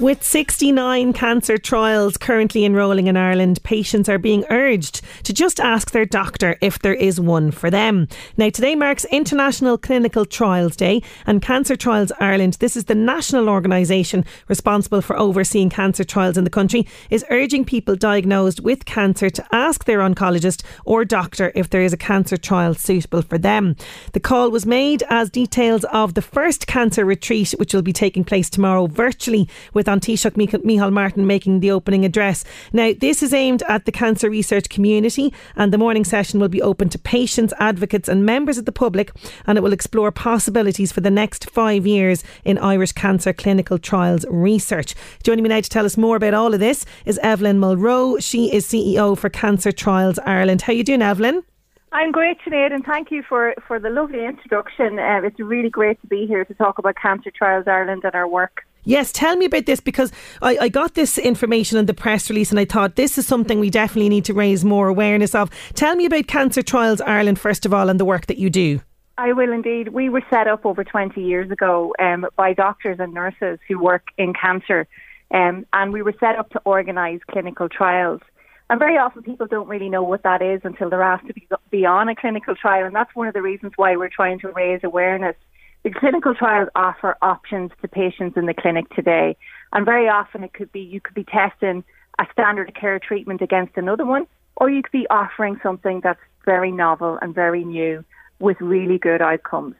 With 69 cancer trials currently enrolling in Ireland, patients are being urged to just ask their doctor if there is one for them. Now, today marks International Clinical Trials Day, and Cancer Trials Ireland, this is the national organisation responsible for overseeing cancer trials in the country, is urging people diagnosed with cancer to ask their oncologist or doctor if there is a cancer trial suitable for them. The call was made as details of the first cancer retreat, which will be taking place tomorrow virtually with An Taoiseach Micheál Martin making the opening address. Now, this is aimed at the cancer research community, and the morning session will be open to patients, advocates, and members of the public, and it will explore possibilities for the next five years in Irish cancer clinical trials research. Joining me now to tell us more about all of this is Eibhlin Mulroe. She is CEO for Cancer Trials Ireland. How are you doing, Eibhlin? I'm great, Sinead, and thank you for, for the lovely introduction. Uh, it's really great to be here to talk about Cancer Trials Ireland and our work. Yes, tell me about this because I, I got this information in the press release and I thought this is something we definitely need to raise more awareness of. Tell me about Cancer Trials Ireland, first of all, and the work that you do. I will indeed. We were set up over 20 years ago um, by doctors and nurses who work in cancer, um, and we were set up to organise clinical trials. And very often people don't really know what that is until they're asked to be, be on a clinical trial, and that's one of the reasons why we're trying to raise awareness the clinical trials offer options to patients in the clinic today, and very often it could be you could be testing a standard of care treatment against another one, or you could be offering something that's very novel and very new with really good outcomes.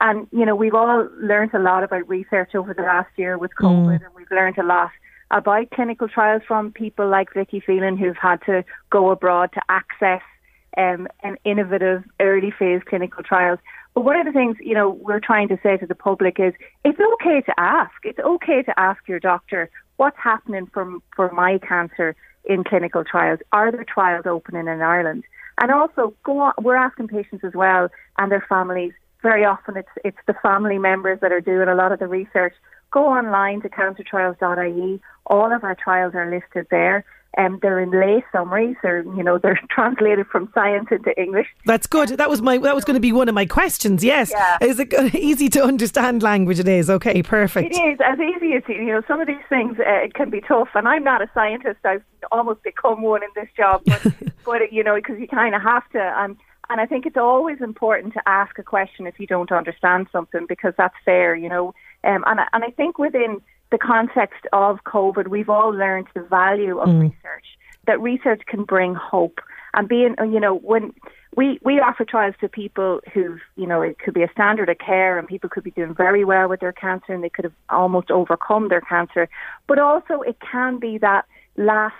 And you know, we've all learned a lot about research over the last year with COVID, mm. and we've learned a lot about clinical trials from people like Vicky Phelan who've had to go abroad to access um, an innovative early phase clinical trials. But one of the things, you know, we're trying to say to the public is it's okay to ask. It's okay to ask your doctor what's happening for, for my cancer in clinical trials. Are there trials opening in Ireland? And also, go on, we're asking patients as well and their families. Very often, it's it's the family members that are doing a lot of the research. Go online to cancertrials.ie. All of our trials are listed there. Um, they're in lay summaries, or you know, they're translated from science into English. That's good. That was my that was going to be one of my questions. Yes, yeah. is it easy to understand language? It is. Okay, perfect. It is as easy as you know. Some of these things uh, it can be tough, and I'm not a scientist. I've almost become one in this job, but, but you know, because you kind of have to. And and I think it's always important to ask a question if you don't understand something because that's fair. You know, um, and and I think within the context of COVID, we've all learned the value of mm. research, that research can bring hope. And being, you know, when we, we offer trials to people who've, you know, it could be a standard of care and people could be doing very well with their cancer and they could have almost overcome their cancer. But also it can be that last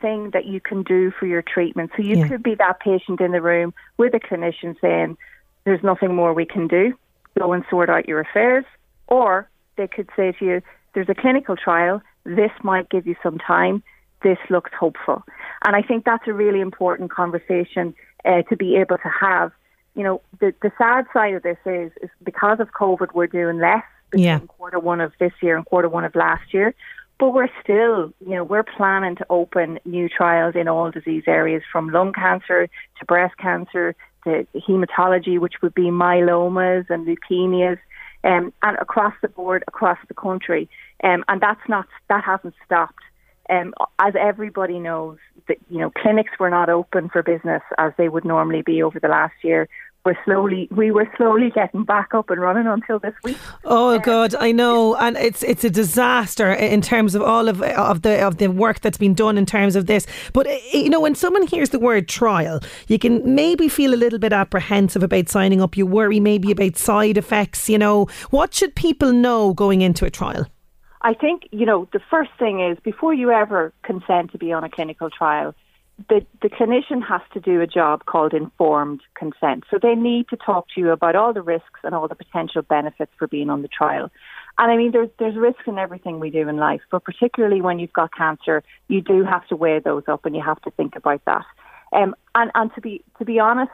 thing that you can do for your treatment. So you yeah. could be that patient in the room with a clinician saying, there's nothing more we can do. Go and sort out your affairs. Or they could say to you, there's a clinical trial. This might give you some time. This looks hopeful. And I think that's a really important conversation uh, to be able to have. You know, the, the sad side of this is, is because of COVID, we're doing less between yeah. quarter one of this year and quarter one of last year. But we're still, you know, we're planning to open new trials in all disease areas from lung cancer to breast cancer to hematology, which would be myelomas and leukemias, um, and across the board, across the country. Um, and that's not that hasn't stopped. Um, as everybody knows, that you know clinics were not open for business as they would normally be over the last year. we're slowly we were slowly getting back up and running until this week. Oh God, I know, and it's it's a disaster in terms of all of of the of the work that's been done in terms of this. But eh, you know, when someone hears the word trial, you can maybe feel a little bit apprehensive about signing up. You worry maybe about side effects. You know, what should people know going into a trial? I think you know the first thing is before you ever consent to be on a clinical trial the, the clinician has to do a job called informed consent. So they need to talk to you about all the risks and all the potential benefits for being on the trial. And I mean, there's there's risks in everything we do in life, but particularly when you've got cancer, you do have to weigh those up, and you have to think about that. Um, and and to be to be honest,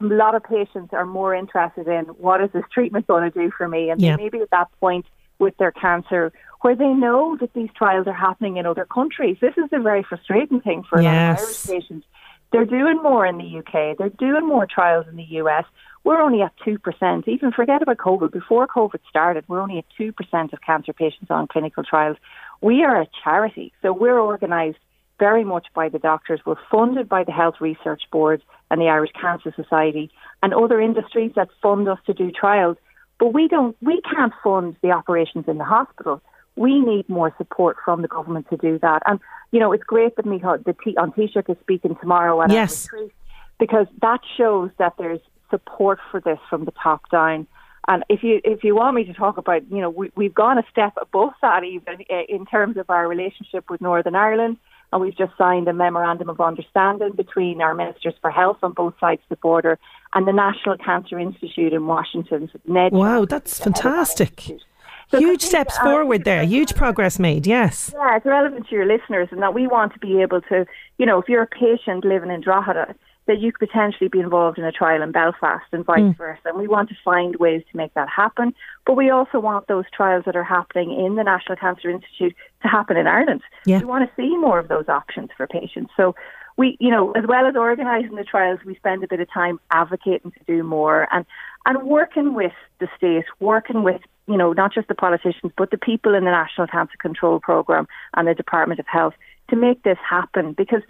a lot of patients are more interested in what is this treatment going to do for me, and yeah. maybe at that point with their cancer where they know that these trials are happening in other countries. This is the very frustrating thing for yes. Irish patients. They're doing more in the UK. They're doing more trials in the US. We're only at 2%. Even forget about COVID. Before COVID started, we're only at 2% of cancer patients on clinical trials. We are a charity, so we're organised very much by the doctors. We're funded by the Health Research Board and the Irish Cancer Society and other industries that fund us to do trials. But we don't, we can't fund the operations in the hospital we need more support from the government to do that. And you know, it's great that Micheál, the T, An Taoiseach is speaking tomorrow at yes. retreat because that shows that there's support for this from the top down. And if you if you want me to talk about, you know, we, we've gone a step above that even eh, in terms of our relationship with Northern Ireland, and we've just signed a memorandum of understanding between our ministers for health on both sides of the border and the National Cancer Institute in Washington. Ned wow, that's fantastic. So huge steps forward there, huge progress made, yes. Yeah, it's relevant to your listeners and that we want to be able to, you know, if you're a patient living in Drogheda, that you could potentially be involved in a trial in Belfast and vice mm. versa. And we want to find ways to make that happen. But we also want those trials that are happening in the National Cancer Institute to happen in Ireland. Yeah. We want to see more of those options for patients. So we, you know, as well as organising the trials, we spend a bit of time advocating to do more and, and working with the state, working with you know, not just the politicians, but the people in the National Cancer Control Programme and the Department of Health to make this happen because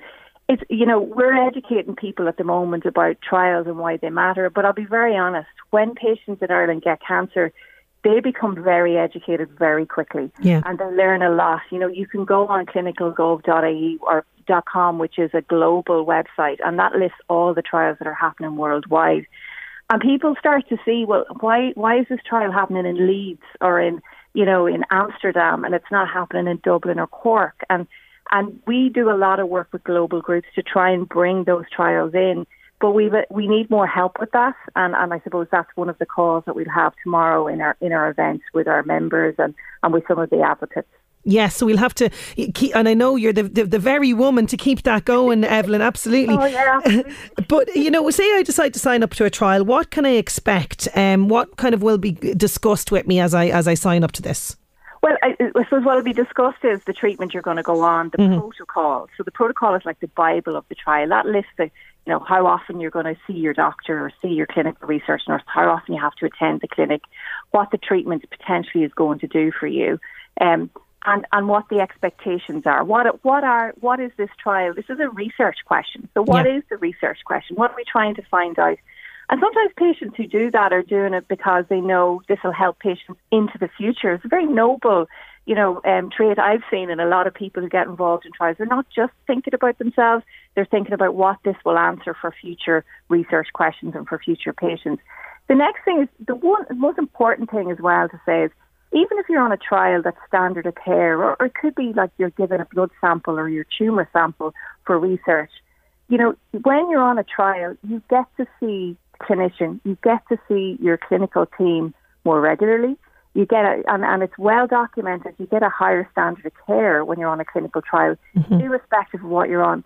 it's, you know, we're educating people at the moment about trials and why they matter. But I'll be very honest, when patients in Ireland get cancer, they become very educated very quickly yeah. and they learn a lot. You know, you can go on clinicalgov.ie or .com, which is a global website, and that lists all the trials that are happening worldwide. And people start to see, well, why why is this trial happening in Leeds or in you know in Amsterdam and it's not happening in Dublin or Cork? And and we do a lot of work with global groups to try and bring those trials in. But we we need more help with that, and, and I suppose that's one of the calls that we'll have tomorrow in our in our events with our members and, and with some of the advocates. Yes, so we'll have to keep, and I know you're the, the, the very woman to keep that going, Eibhlin. Absolutely. Oh yeah. Absolutely. but you know, say I decide to sign up to a trial, what can I expect? Um, what kind of will be discussed with me as I as I sign up to this? Well, I, I suppose what will be discussed is the treatment you're going to go on, the mm-hmm. protocol. So the protocol is like the Bible of the trial. That lists the, you know, how often you're going to see your doctor or see your clinical research nurse, how often you have to attend the clinic, what the treatment potentially is going to do for you. Um, and, and what the expectations are. What what are what is this trial? This is a research question. So what yeah. is the research question? What are we trying to find out? And sometimes patients who do that are doing it because they know this will help patients into the future. It's a very noble, you know, um, trait I've seen in a lot of people who get involved in trials. They're not just thinking about themselves; they're thinking about what this will answer for future research questions and for future patients. The next thing is the one the most important thing as well to say is even if you're on a trial that's standard of care, or, or it could be like you're given a blood sample or your tumour sample for research, you know, when you're on a trial, you get to see clinician, you get to see your clinical team more regularly. You get a, and, and it's well documented, you get a higher standard of care when you're on a clinical trial, mm-hmm. irrespective of what you're on.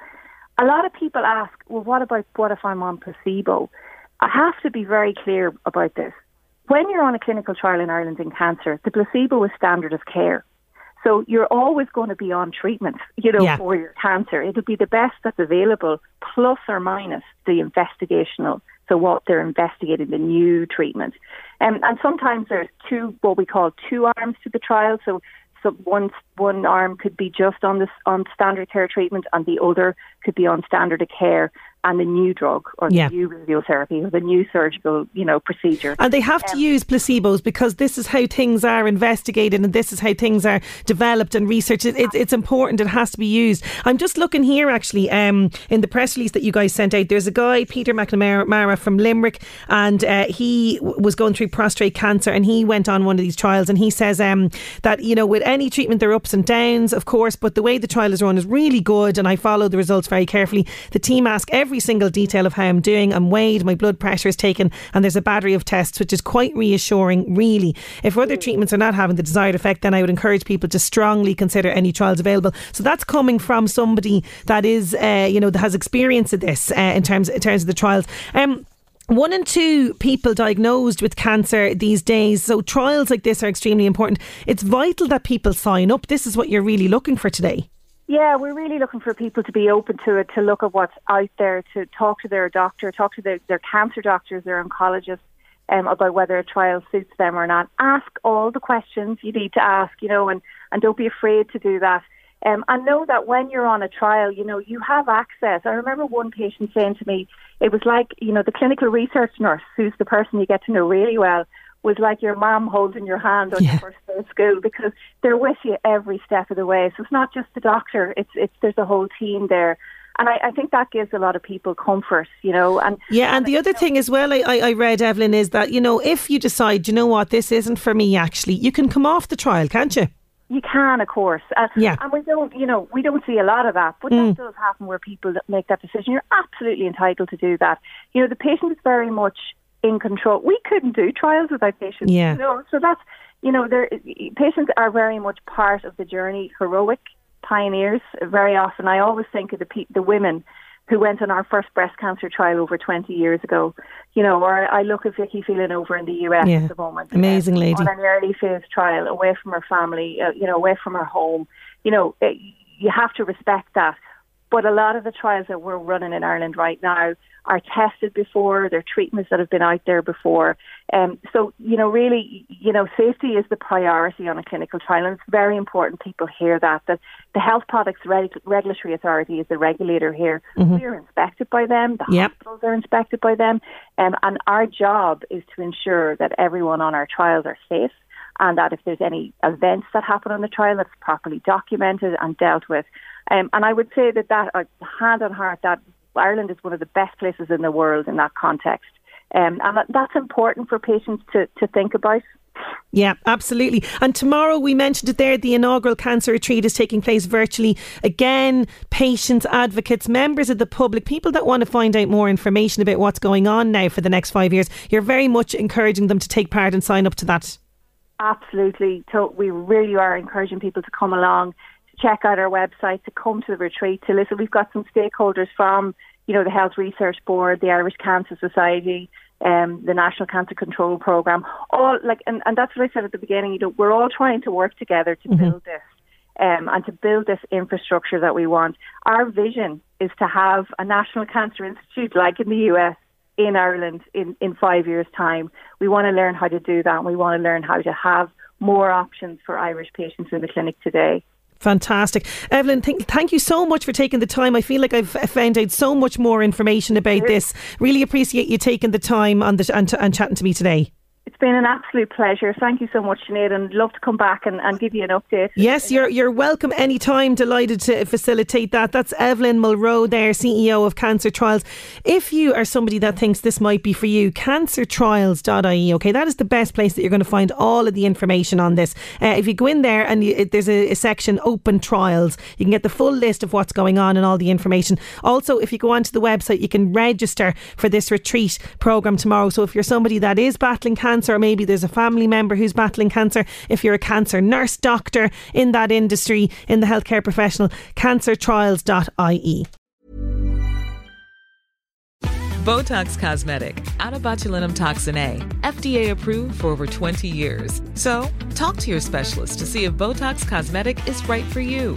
A lot of people ask, well, what about what if I'm on placebo? I have to be very clear about this when you're on a clinical trial in Ireland in cancer, the placebo is standard of care. So you're always going to be on treatment, you know, yeah. for your cancer. It'll be the best that's available, plus or minus the investigational. So what they're investigating, the new treatment. Um, and sometimes there's two, what we call two arms to the trial. So, so one one arm could be just on this on standard care treatment, and the other could be on standard of care. And the new drug or Yeah. the new radiotherapy or the new surgical, you know, procedure. And they have to use placebos because this is how things are investigated and this is how things are developed and researched. It, it, it's important. It has to be used. I'm just looking here actually um, in the press release that you guys sent out. There's a guy, Peter McNamara from Limerick, and uh, he w- was going through prostate cancer and he went on one of these trials and he says um, that, you know, with any treatment, there are ups and downs, of course, but the way the trial is run is really good and I follow the results very carefully. The team ask every single detail of how I'm doing. I'm weighed, my blood pressure is taken, and there's a battery of tests, which is quite reassuring, really. If other treatments are not having the desired effect, then I would encourage people to strongly consider any trials available. So that's coming from somebody that is, uh, you know, that has experience of this uh, in terms in terms of the trials. Um, one in two people diagnosed with cancer these days. So trials like this are extremely important. It's vital that people sign up. This is what you're really looking for today. Yeah, we're really looking for people to be open to it, to look at what's out there, to talk to their doctor, talk to their, their cancer doctors, their oncologists, um, about whether a trial suits them or not. Ask all the questions you need to ask, you know, and, and don't be afraid to do that. Um, and know that when you're on a trial, you know, you have access. I remember one patient saying to me, it was like, you know, the clinical research nurse, who's the person you get to know really well, was like your mom holding your hand on Yeah. your first day of school because they're with you every step of the way. So it's not just the doctor; it's it's there's a whole team there, and I, I think that gives a lot of people comfort, you know. And Yeah, and the other thing as well, I, I read, Eibhlin, is that, you know, if you decide, you know what, this isn't for me actually, you can come off the trial, can't you? You can, of course. Uh, Yeah. And we don't, you know, we don't see a lot of that, but that does happen where people that make that decision. You're absolutely entitled to do that. You know, the patient is very much in control. We couldn't do trials without patients. Yeah. You know, so that's, you know, there patients are very much part of the journey, heroic pioneers. Very often, I always think of the pe- the women who went on our first breast cancer trial over 20 years ago. You know, or I look at Vicky Phelan over in the US Yeah. at the moment. Amazing um, lady. On an early phase trial, away from her family, uh, you know, away from her home. You know, it, you have to respect that. But a lot of the trials that we're running in Ireland right now are tested before. They're treatments that have been out there before. Um, so, you know, really, you know, safety is the priority on a clinical trial. And it's very important people hear that, that the Health Products Reg- Regulatory Authority is the regulator here. We are inspected by them. The Yep. hospitals are inspected by them. Um, and our job is to ensure that everyone on our trials are safe and that if there's any events that happen on the trial, that's properly documented and dealt with. Um, and I would say that that, uh, hand on heart, that Ireland is one of the best places in the world in that context. Um, and that, that's important for patients to, to think about. Yeah, absolutely. And tomorrow, we mentioned it there, the inaugural cancer retreat is taking place virtually. Again, patients, advocates, members of the public, people that want to find out more information about what's going on now for the next five years, you're very much encouraging them to take part and sign up to that. Absolutely. So we really are encouraging people to come along, to check out our website, to come to the retreat, to listen. We've got some stakeholders from, you know, the Health Research Board, the Irish Cancer Society, um, the National Cancer Control Programme. All like, and, and that's what I said at the beginning. You know, we're all trying to work together to build this. Um, and to build this infrastructure that we want. Our vision is to have a National Cancer Institute like in the US in Ireland in, in five years' time. We want to learn how to do that and we want to learn how to have more options for Irish patients in the clinic today. Fantastic. Eibhlin, th- thank you so much for taking the time. I feel like I've found out so much more information about this. Really appreciate you taking the time on the, and, and chatting to me today. Been an absolute pleasure. Thank you so much, Sinead, and love to come back and, and give you an update. Yes, you're you're welcome anytime. Delighted to facilitate that. That's Eibhlin Mulroe there, CEO of Cancer Trials. If you are somebody that thinks this might be for you, cancertrials.ie, okay, that is the best place that you're going to find all of the information on this. Uh, if you go in there and you, there's a, a section open trials, you can get the full list of what's going on and all the information. Also, if you go onto the website, you can register for this retreat program tomorrow. So if you're somebody that is battling cancer, or maybe there's a family member who's battling cancer, if you're a cancer nurse, doctor in that industry, in the healthcare professional, cancertrials.ie. Botox Cosmetic, onabotulinumtoxinA, FDA approved for over 20 years. So, talk to your specialist to see if Botox Cosmetic is right for you.